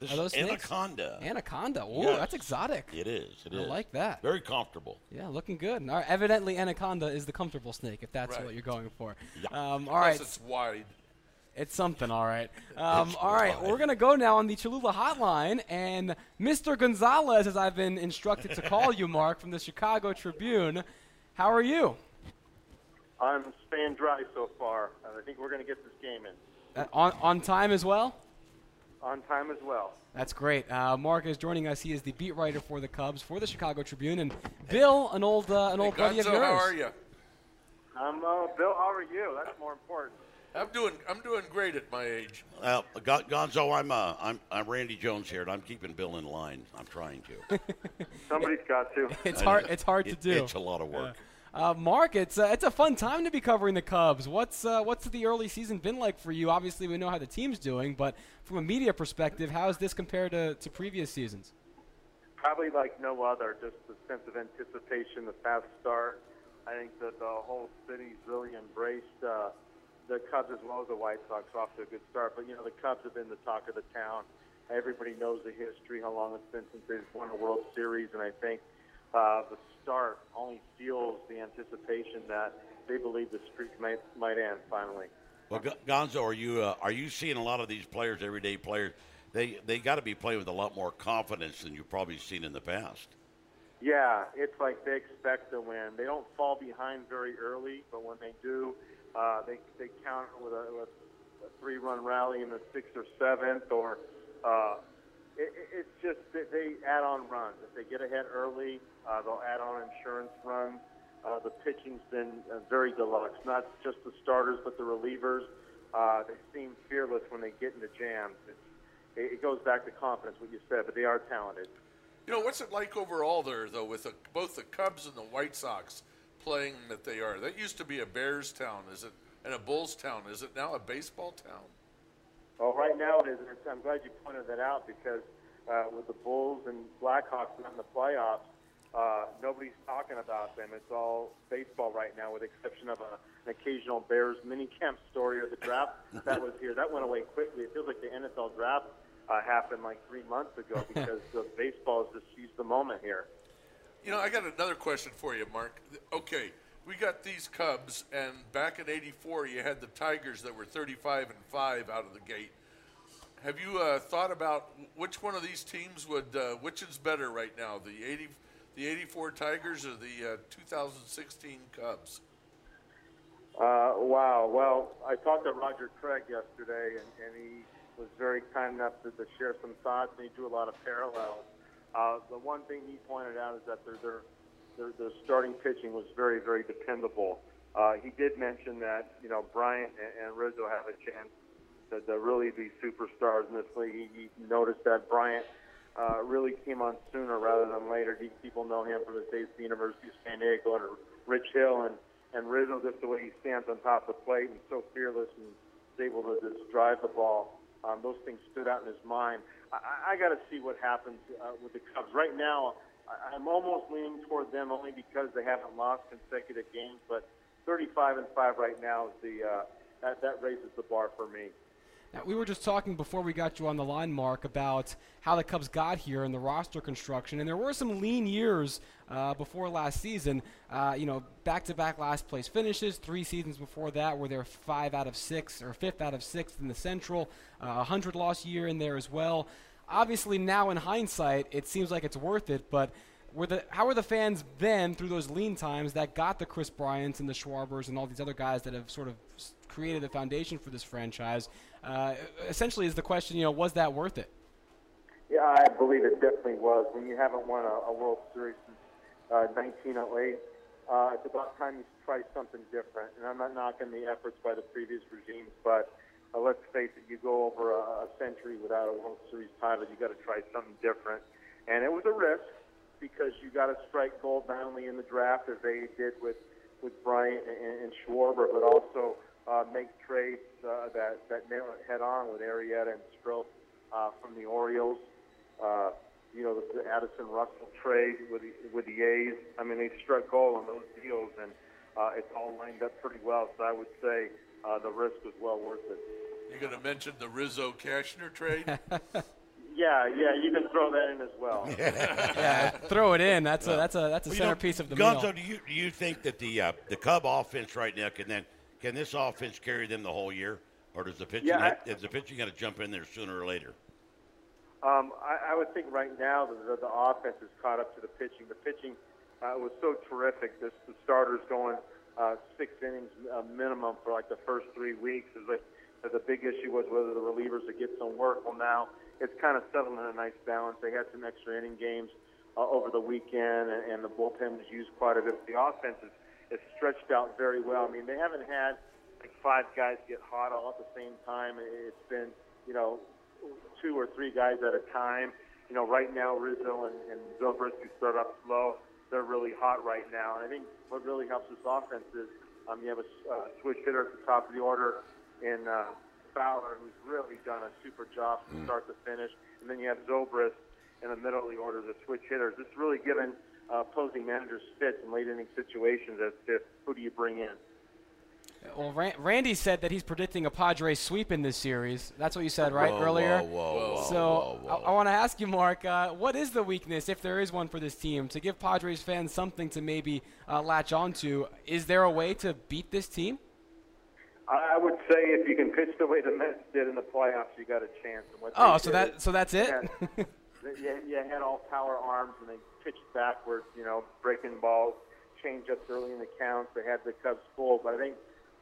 This Are those is snakes? anaconda. Anaconda. Ooh, Yes. that's exotic. It is. It I is. like that. Very comfortable. Yeah, looking good. All right, evidently, anaconda is the comfortable snake, if that's Right. what you're going for. Yeah. Um, all Plus, right, it's wide. It's something, all right. Um, all right, fine. we're going to go now on the Cholula hotline. And Mr. Gonzalez, as I've been instructed to call you, Mark, from the Chicago Tribune. How are you? I'm staying dry so far. and I think we're going to get this game in Uh, on, on time as well? on time as well. That's great. Uh, Mark is joining us. He is the beat writer for the Cubs for the Chicago Tribune. And Bill, an old, uh, an Hey, old buddy of Gonzo, yours. how are you? I'm uh, Bill. How are you? That's more important. I'm doing. I'm doing great at my age. Well, Gonzo, I'm, uh, I'm I'm Randy Jones here, and I'm keeping Bill in line. I'm trying to. Somebody's got to. It's hard. It's hard to It- do. It's a lot of work. Uh, Mark, it's uh, it's a fun time to be covering the Cubs. What's uh, what's the early season been like for you? Obviously, we know how the team's doing, but from a media perspective, how is this compared to, to previous seasons? Probably like no other. Just the sense of anticipation, the fast start. I think that the whole city's really embraced uh, the Cubs as well as the White Sox. Off to a good start, but you know the Cubs have been the talk of the town. Everybody knows the history, how long it's been since they've won a World Series, and I think uh, the start only fuels the anticipation that they believe the streak might might end finally. Well, Gonzo, are you uh, are you seeing a lot of these players, everyday players? They they got to be playing with a lot more confidence than you've probably seen in the past. Yeah, it's like they expect to win. They don't fall behind very early, but when they do, uh, they they count with a, with a three-run rally in the sixth or seventh, or uh, it, it- it's just that they add on runs. If they get ahead early, uh, they'll add on insurance runs. Uh, the pitching's been uh, very deluxe, not just the starters but the relievers. Uh, they seem fearless when they get into jams. It's, it, it goes back to confidence, what you said, but they are talented. You know, what's it like overall there, though, with the, both the Cubs and the White Sox playing that they are? That used to be a Bears town, is it? And a Bulls town. Is it now a baseball town? Well, right now it is. and it's- I'm glad you pointed that out because uh, with the Bulls and Blackhawks not in the playoffs, uh, nobody's talking about them. It's all baseball right now, with the exception of a, an occasional Bears minicamp story or the draft that was here. That went away quickly. It feels like the NFL draft uh, happened like three months ago because the baseball has just seized the moment here. You know, I got another question for you, Mark. Okay, we got these Cubs, and back in '84, you had the Tigers that were 35 and five out of the gate. Have you uh, thought about which one of these teams would, uh, which is better right now, the 80, the '84 Tigers or the uh, 2016 Cubs? Uh, wow. Well, I talked to Roger Craig yesterday, and, and he was very kind enough to, to share some thoughts, and he drew a lot of parallels. Uh, the one thing he pointed out is that their their their, their starting pitching was very very dependable. Uh, he did mention that you know Bryant and, and Rizzo have a chance to, to really be superstars in this league. He, he noticed that Bryant uh, really came on sooner rather than later. He, people know him from his days at the University of San Diego and Rich Hill, and and Rizzo just the way he stands on top of the plate and so fearless and is able to just drive the ball. Um, those things stood out in his mind. I, I got to see what happens uh, with the Cubs. Right now, I'm almost leaning toward them only because they haven't lost consecutive games. But 35 and five right now is the uh, that, that raises the bar for me. Now, we were just talking before we got you on the line, Mark, about how the Cubs got here and the roster construction. And there were some lean years uh, before last season. Uh, you know, back-to-back last place finishes. Three seasons before that, where they're five out of six or fifth out of six in the Central. Uh, a hundred loss year in there as well. Obviously, now in hindsight, it seems like it's worth it, but. Were the, how were the fans then through those lean times that got the Kris Bryants and the Schwarbers and all these other guys that have sort of created the foundation for this franchise? Uh, essentially, is the question, you know, was that worth it? Yeah, I believe it definitely was. When you haven't won a, a World Series since uh, 1908, uh, it's about time you try something different. And I'm not knocking the efforts by the previous regimes, but uh, let's face it, you go over a, a century without a World Series title, you got to try something different. And it was a risk because you got to strike gold not only in the draft as they did with with Bryant and, and Schwarber, but also uh, make trades uh, that that nail it head on with Arrieta and Strop uh, from the Orioles. Uh, you know, the, the Addison Russell trade with the, with the A's. I mean, they struck gold on those deals, and uh, it's all lined up pretty well. So I would say uh, the risk was well worth it. You're going to mention the Rizzo Cashner trade? Yeah, yeah, you can throw that in as well. yeah, throw it in. That's a that's a that's a Well, you know, centerpiece of the Gonzo, meal. do you do you think that the uh, the Cub offense right now can then can this offense carry them the whole year, or does the pitching Yeah, I- is the pitching got to jump in there sooner or later? Um, I, I would think right now the, the, the offense is caught up to the pitching. The pitching uh, was so terrific. This, the starters going uh, six innings uh, minimum for like the first three weeks. Is like the big issue was whether the relievers would get some work. Well, now it's kind of settled in a nice balance. They had some extra inning games uh, over the weekend, and, and the bullpen was used quite a bit. The offense is, is stretched out very well. I mean, they haven't had like five guys get hot all at the same time. It's been, you know, two or three guys at a time. You know, right now Rizzo and, and Zobrist, who start up slow, they're really hot right now. And I think what really helps this offense is um, you have a uh, switch hitter at the top of the order in uh, Fowler, who's really done a super job from start to finish. And then you have Zobrist in the middle of the order, the switch hitters. It's really given uh, opposing managers fits in late inning situations as to who do you bring in. Well, Ran- Randy said that he's predicting a Padres sweep in this series. That's what you said, right, Whoa, earlier? whoa, whoa, whoa, so whoa, whoa. I, I want to ask you, Mark, uh, what is the weakness, if there is one for this team, to give Padres fans something to maybe uh, latch onto? Is there a way to beat this team? I I would say if you can pitch the way the Mets did in the playoffs, you got a chance. And what Oh, so that so that's it. Yeah. you, you had all power arms and they pitched backwards, you know, breaking balls, change ups early in the counts. They had the Cubs full, but I think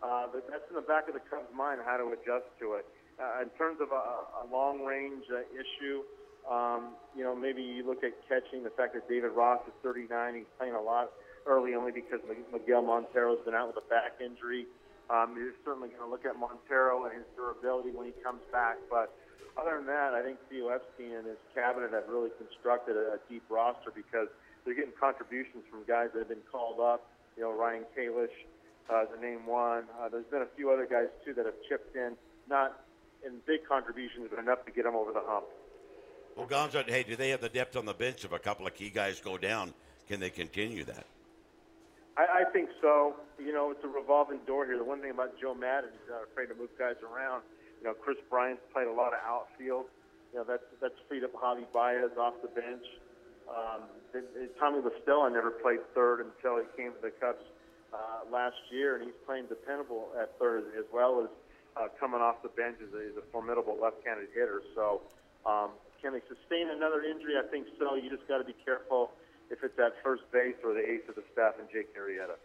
uh, that that's in the back of the Cubs' mind how to adjust to it. Uh, in terms of a, a long range uh, issue, um, you know, maybe you look at catching the fact that David Ross is 39. He's playing a lot early only because Miguel Montero's been out with a back injury. Um, you're certainly going to look at Montero and his durability when he comes back, but other than that, I think Theo Epstein and his cabinet have really constructed a, a deep roster because they're getting contributions from guys that have been called up. You know, Ryan Kalish, uh, the name one. Uh, there's been a few other guys too that have chipped in, not in big contributions, but enough to get them over the hump. Well, Gonzo, hey, do they have the depth on the bench if a couple of key guys go down? Can they continue that? I, I think so. You know, it's a revolving door here. The one thing about Joe Maddon, he's not afraid to move guys around. You know, Kris Bryant's played a lot of outfield you know that's that's freed up Javi Baez off the bench. Um, and, and Tommy La Stella never played third until he came to the Cubs uh, last year, and he's playing dependable at third as well as uh, coming off the bench as a, as a formidable left-handed hitter. So, um, can they sustain another injury? I think so. You just got to be careful if it's at first base or the ace of the staff and Jake Arrieta.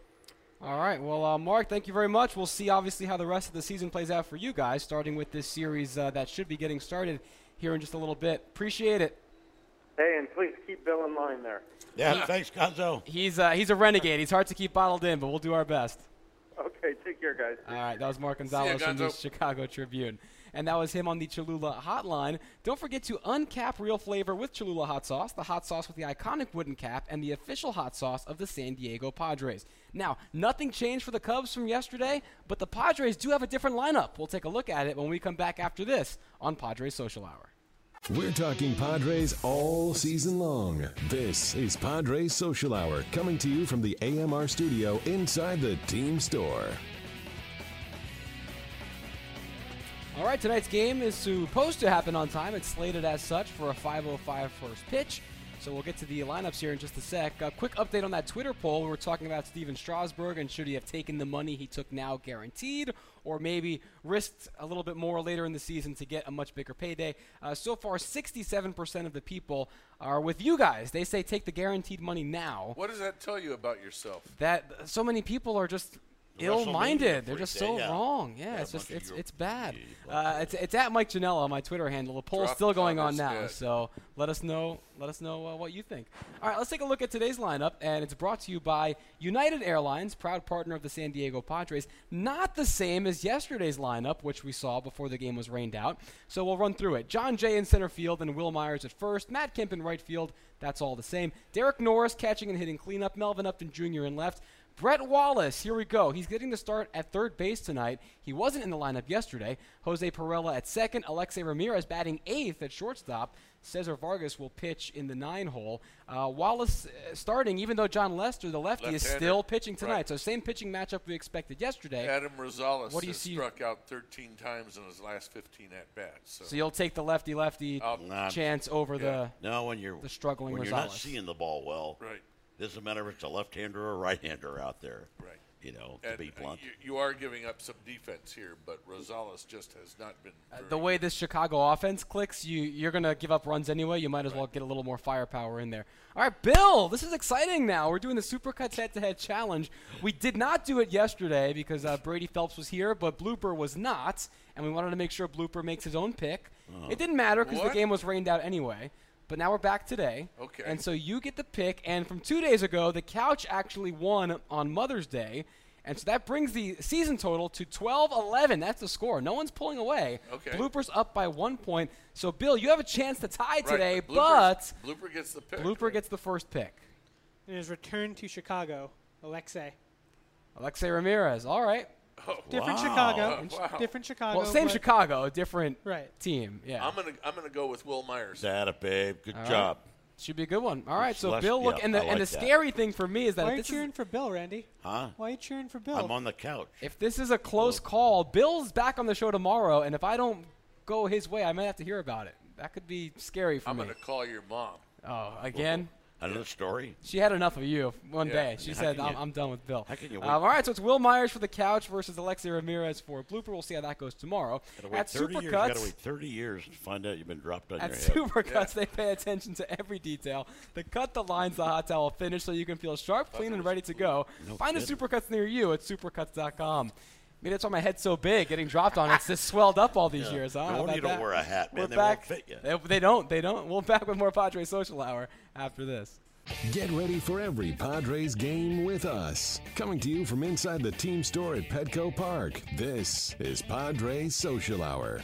All right. Well, uh, Mark, thank you very much. We'll see, obviously, how the rest of the season plays out for you guys, starting with this series uh, that should be getting started here in just a little bit. Appreciate it. Hey, and please keep Bill in line there. Yeah, thanks, Gonzo. He's uh, he's a renegade. He's hard to keep bottled in, but we'll do our best. Okay, take care, guys. All right, that was Mark Gonzalez from the Chicago Tribune. And that was him on the Cholula hotline. Don't forget to uncap real flavor with Cholula hot sauce, the hot sauce with the iconic wooden cap, and the official hot sauce of the San Diego Padres. Now, nothing changed for the Cubs from yesterday, but the Padres do have a different lineup. We'll take a look at it when we come back after this on Padres Social Hour. We're talking Padres all season long. This is Padres Social Hour coming to you from the AMR studio inside the team store. All right, tonight's game is supposed to happen on time. It's slated as such for a 5:05 first pitch. So we'll get to the lineups here in just a sec. A quick update on that Twitter poll. We were talking about Stephen Strasburg and should he have taken the money he took now guaranteed, or maybe risked a little bit more later in the season to get a much bigger payday. Uh, so far, 67% of the people are with you guys. They say take the guaranteed money now. What does that tell you about yourself? That so many people are just ill-minded. They're just so yeah, wrong. Yeah, Yeah, it's just it's it's bad. Uh, it's it's at Mike Janella on my Twitter handle. The poll's Drop still going on now, head. so let us know let us know uh, what you think. All right, let's take a look at today's lineup, and it's brought to you by United Airlines, proud partner of the San Diego Padres. Not the same as yesterday's lineup, which we saw before the game was rained out. So we'll run through it. Jon Jay in center field and Wil Myers at first. Matt Kemp in right field. That's all the same. Derek Norris catching and hitting cleanup. Melvin Upton Jr. in left. Brett Wallace, here we go. He's getting the start at third base tonight. He wasn't in the lineup yesterday. Jose Pirela at second. Alexei Ramirez batting eighth at shortstop. Cesar Vargas will pitch in the nine hole. Uh, Wallace uh, starting, even though Jon Lester, the lefty, is Left-hander. still pitching tonight. Right. So same pitching matchup we expected yesterday. Adam Rosales What do you has see- struck out 13 times in his last 15 at bats. So, So you'll take the lefty lefty I'll- Nah, chance over Yeah. No, when you're The struggling when you're not seeing the ball well, right, doesn't matter if it's a left-hander or a right-hander out there. right. You know, to be uh, blunt. you, you are giving up some defense here, but Rosales just has not been. Uh, the way this Chicago offense clicks, you you're gonna give up runs anyway. You might as well get a little more firepower in there. All right, Bill, this is exciting. Now we're doing the Supercuts head-to-head challenge. We did not do it yesterday because uh, Brady Phelps was here, but Blooper was not, and we wanted to make sure Blooper makes his own pick. It didn't matter because the game was rained out anyway. But now we're back today. Okay. And so you get the pick, and from two days ago, the couch actually won on Mother's Day. And so that brings the season total to 12 11. That's the score. No one's pulling away. Okay. Bloopers up by one point. So, Bill, you have a chance to tie Right, today, Bloopers- but Blooper gets the pick. Blooper right? gets the first pick. In his return to Chicago, Alexei. Alexei Ramirez. All right. Oh, Different Wow. Chicago. Wow. Different Chicago. Well, same Chicago, different Right. team. Yeah. I'm gonna I'm gonna go with Wil Myers. That a babe. Good All right. job. Should be a good one. All right. So, Celeste- Bill, look, yeah, and the, I and the that. scary thing for me is that Why if are you this is cheering for Bill, Randy? Huh? Why are you cheering for Bill? I'm on the couch. If this is a close call, Bill's back on the show tomorrow, and if I don't go his way, I might have to hear about it. That could be scary for me. I'm gonna call your mom. Oh, again? Another story. She had enough of you one Yeah. day. She said, I'm, you- I'm done with Bill. how can you Um, wait? all right, so it's Wil Myers for the couch versus Alexei Ramirez for Blooper. We'll see how that goes tomorrow. At 30 years. Gotta wait 30 years to find out you've been dropped on at your head. Supercuts, they pay attention to every detail. The cut, the lines, the hot towel finish, so you can feel sharp, clean, and ready to go. No Find a kidding. Supercuts near you at supercuts.com. Maybe that's why my head's so big, getting dropped on. It's just swelled up all these Yeah. years. Huh? No How wonder you don't that? wear a hat, man. We're They back. won't fit you. They, they don't. They don't. We're back with more Padres Social Hour after this. Get ready for every Padres game with us. Coming to you from inside the team store at Petco Park. This is Padres Social Hour.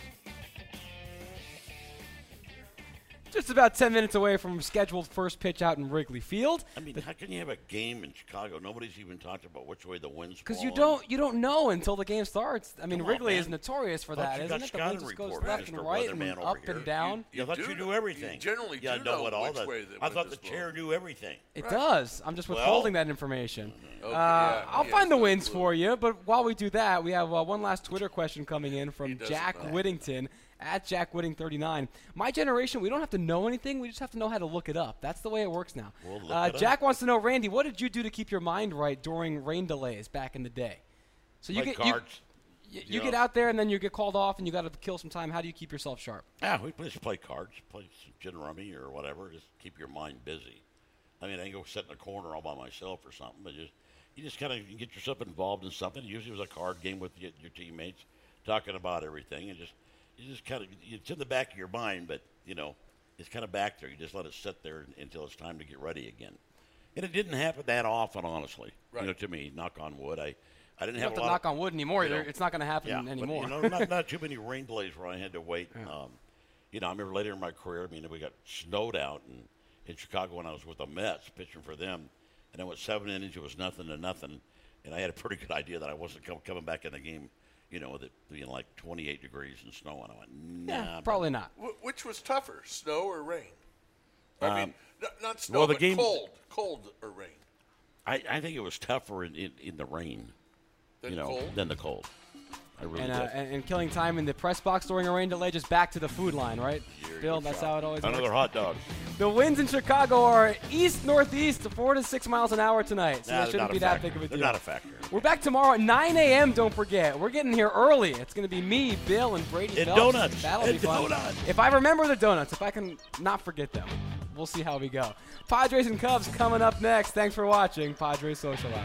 Just about 10 minutes away from scheduled first pitch out in Wrigley Field. I mean, how can you have a game in Chicago? Nobody's even talked about which way the wind's Because you don't you don't know until the game starts. I mean, Come on, Wrigley is notorious for Thought that, you isn't it? The wind just goes reports, left and right and Weatherman over up here. and down. You, thought do you know- knew everything. you generally yeah, do know know what all which way the I thought the chair blowing. knew everything. It does. I'm just Well- withholding that information. Okay, uh, yeah, I'll he find the no wins for you, but while we do that, we have uh, one last Twitter question coming in from Jack. Whittington at Jack Whitting 39. My generation, we don't have to know anything. We just have to know how to look it up. That's the way it works now. We'll uh, it up. Jack wants to know, Randy, what did you do to keep your mind right during rain delays back in the day? So you get you- cards. you, you you get out there and then you get called off and you got to kill some time. How do you keep yourself sharp? Yeah, we just play cards, play some gin rummy or whatever. Just keep your mind busy. I mean, I can go sit in a corner all by myself or something, but just you just kind of get yourself involved in something. Usually, it was a card game with your, your teammates, talking about everything, and just you just kind of it's in the back of your mind, but you know it's kind of back there. You just let it sit there until it's time to get ready again. And it didn't happen that often, honestly. Right. You know, to me, knock on wood, I I didn't You have have a to lot knock of, on wood anymore. you know, it's not going to happen yeah, but, anymore. you know, not, not too many rain delays where I had to wait. Um, you know, I remember later in my career, I mean, we got snowed out in, in Chicago when I was with the Mets pitching for them. And then with seven innings, it was nothing to nothing. And I had a pretty good idea that I wasn't com- coming back in the game, you know, with it being like 28 degrees and snow. And I went, nah. yeah, probably not. Wh- which was tougher, snow or rain? I mean, n- not snow, Um, well, the but game- cold, cold or rain. I, I think it was tougher in, in, in the rain, Than you know, cold? than the cold. I really And, uh, and, and killing time in the press box during a rain delay, just back to the food line, right? Bill, that's how it always is. Another works. hot dog. The winds in Chicago are east northeast, four to six miles an hour tonight, so Nah, that shouldn't be that factor. big of a deal. They're not a factor. We're back tomorrow at 9 a.m. Don't forget, we're getting here early. It's going to be me, Bill, and Brady And Phelps. donuts. That'll be fun. donuts. If I remember the donuts, if I can not forget them, we'll see how we go. Padres and Cubs coming up next. Thanks for watching Padres Social Hour.